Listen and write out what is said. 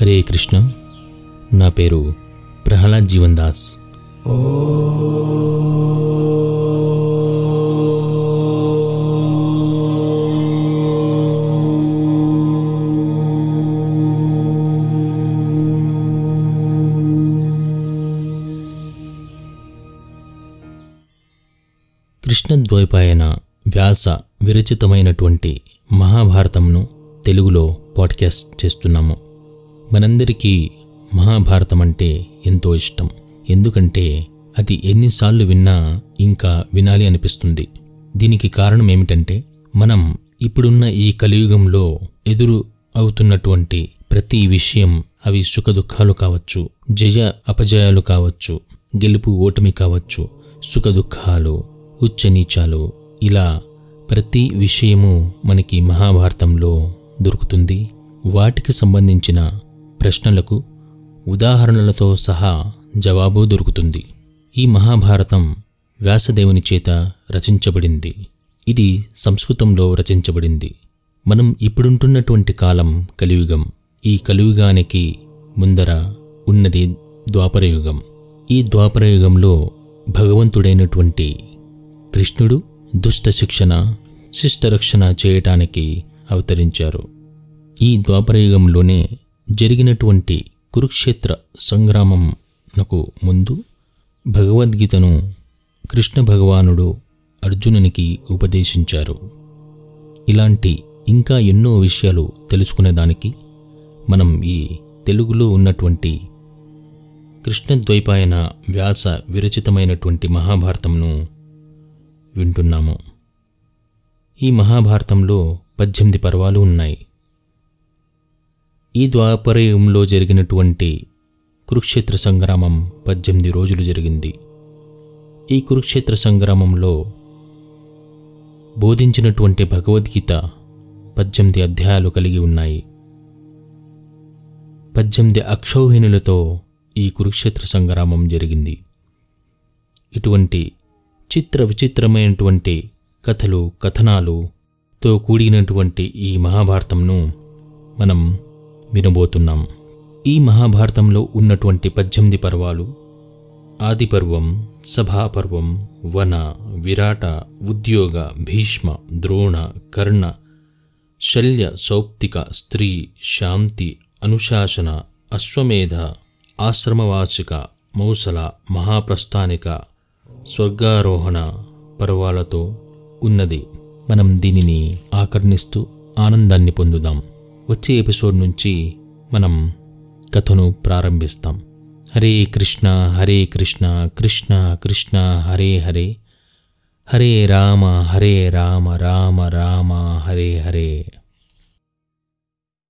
హరే కృష్ణ. నా పేరు ప్రహ్లాద్ జీవన్ దాస్. కృష్ణద్వైపాయన వ్యాస విరచితమైనటువంటి మహాభారతంను తెలుగులో పాడ్కాస్ట్ చేస్తున్నాము. మనందరికీ మహాభారతం అంటే ఎంతో ఇష్టం. ఎందుకంటే అది ఎన్నిసార్లు విన్నా ఇంకా వినాలి అనిపిస్తుంది. దీనికి కారణం ఏమిటంటే మనం ఇప్పుడున్న ఈ కలియుగంలో ఎదురు అవుతున్నటువంటి ప్రతి విషయం అవి సుఖదుఖాలు కావచ్చు జయ అపజయాలు కావచ్చు గెలుపు ఓటమి కావచ్చు సుఖదుఖాలు ఉచ్చనీచాలు ఇలా ప్రతి విషయము మనకి మహాభారతంలో దొరుకుతుంది. వాటికి సంబంధించిన ప్రశ్నలకు ఉదాహరణలతో సహా జవాబు దొరుకుతుంది. ఈ మహాభారతం వ్యాసదేవుని చేత రచించబడింది. ఇది సంస్కృతంలో రచించబడింది. మనం ఇప్పుడుంటున్నటువంటి కాలం కలియుగం. ఈ కలియుగానికి ముందర ఉన్నది ద్వాపరయుగం. ఈ ద్వాపరయుగంలో భగవంతుడైనటువంటి కృష్ణుడు దుష్ట శిక్షణ శిష్టరక్షణ చేయటానికి అవతరించారు. ఈ ద్వాపరయుగంలోనే జరిగినటువంటి కురుక్షేత్ర సంగ్రామంనకు ముందు భగవద్గీతను కృష్ణ భగవానుడు అర్జునునికి ఉపదేశించారు. ఇలాంటి ఇంకా ఎన్నో విషయాలు తెలుసుకునేదానికి మనం ఈ తెలుగులో ఉన్నటువంటి కృష్ణద్వైపాయన వ్యాస విరచితమైనటువంటి మహాభారతంను వింటున్నాము. ఈ మహాభారతంలో పద్దెనిమిది పర్వాలు ఉన్నాయి. ఈ ద్వాపరయుగంలో జరిగినటువంటి కురుక్షేత్ర సంగ్రామం పద్దెనిమిది రోజులు జరిగింది. ఈ కురుక్షేత్ర సంగ్రామంలో బోధించినటువంటి భగవద్గీత పద్దెనిమిది అధ్యాయాలు కలిగి ఉన్నాయి. పద్దెనిమిది అక్షౌహిణులతో ఈ కురుక్షేత్ర సంగ్రామం జరిగింది. ఇటువంటి చిత్ర విచిత్రమైనటువంటి కథలు కథనాలుతో కూడినటువంటి ఈ మహాభారతంను మనం వినబోతున్నాం. ఈ మహాభారతంలో ఉన్నటువంటి పద్దెనిమిది పర్వాలు ఆదిపర్వం సభాపర్వం వన విరాట ఉద్యోగ భీష్మ ద్రోణ కర్ణ శల్య సౌప్తిక స్త్రీ శాంతి అనుశాసన అశ్వమేధ ఆశ్రమవాచిక మౌసల మహాప్రస్థానిక స్వర్గారోహణ పర్వాలతో ఉన్నది. మనం దీనిని ఆకర్ణిస్తూ ఆనందాన్ని పొందుదాం. వచ్చే ఎపిసోడ్ నుంచి మనం కథను ప్రారంభిస్తాం. హరే కృష్ణ హరే కృష్ణ కృష్ణ కృష్ణ హరే హరే. హరే రామ హరే రామ రామ రామ హరే హరే.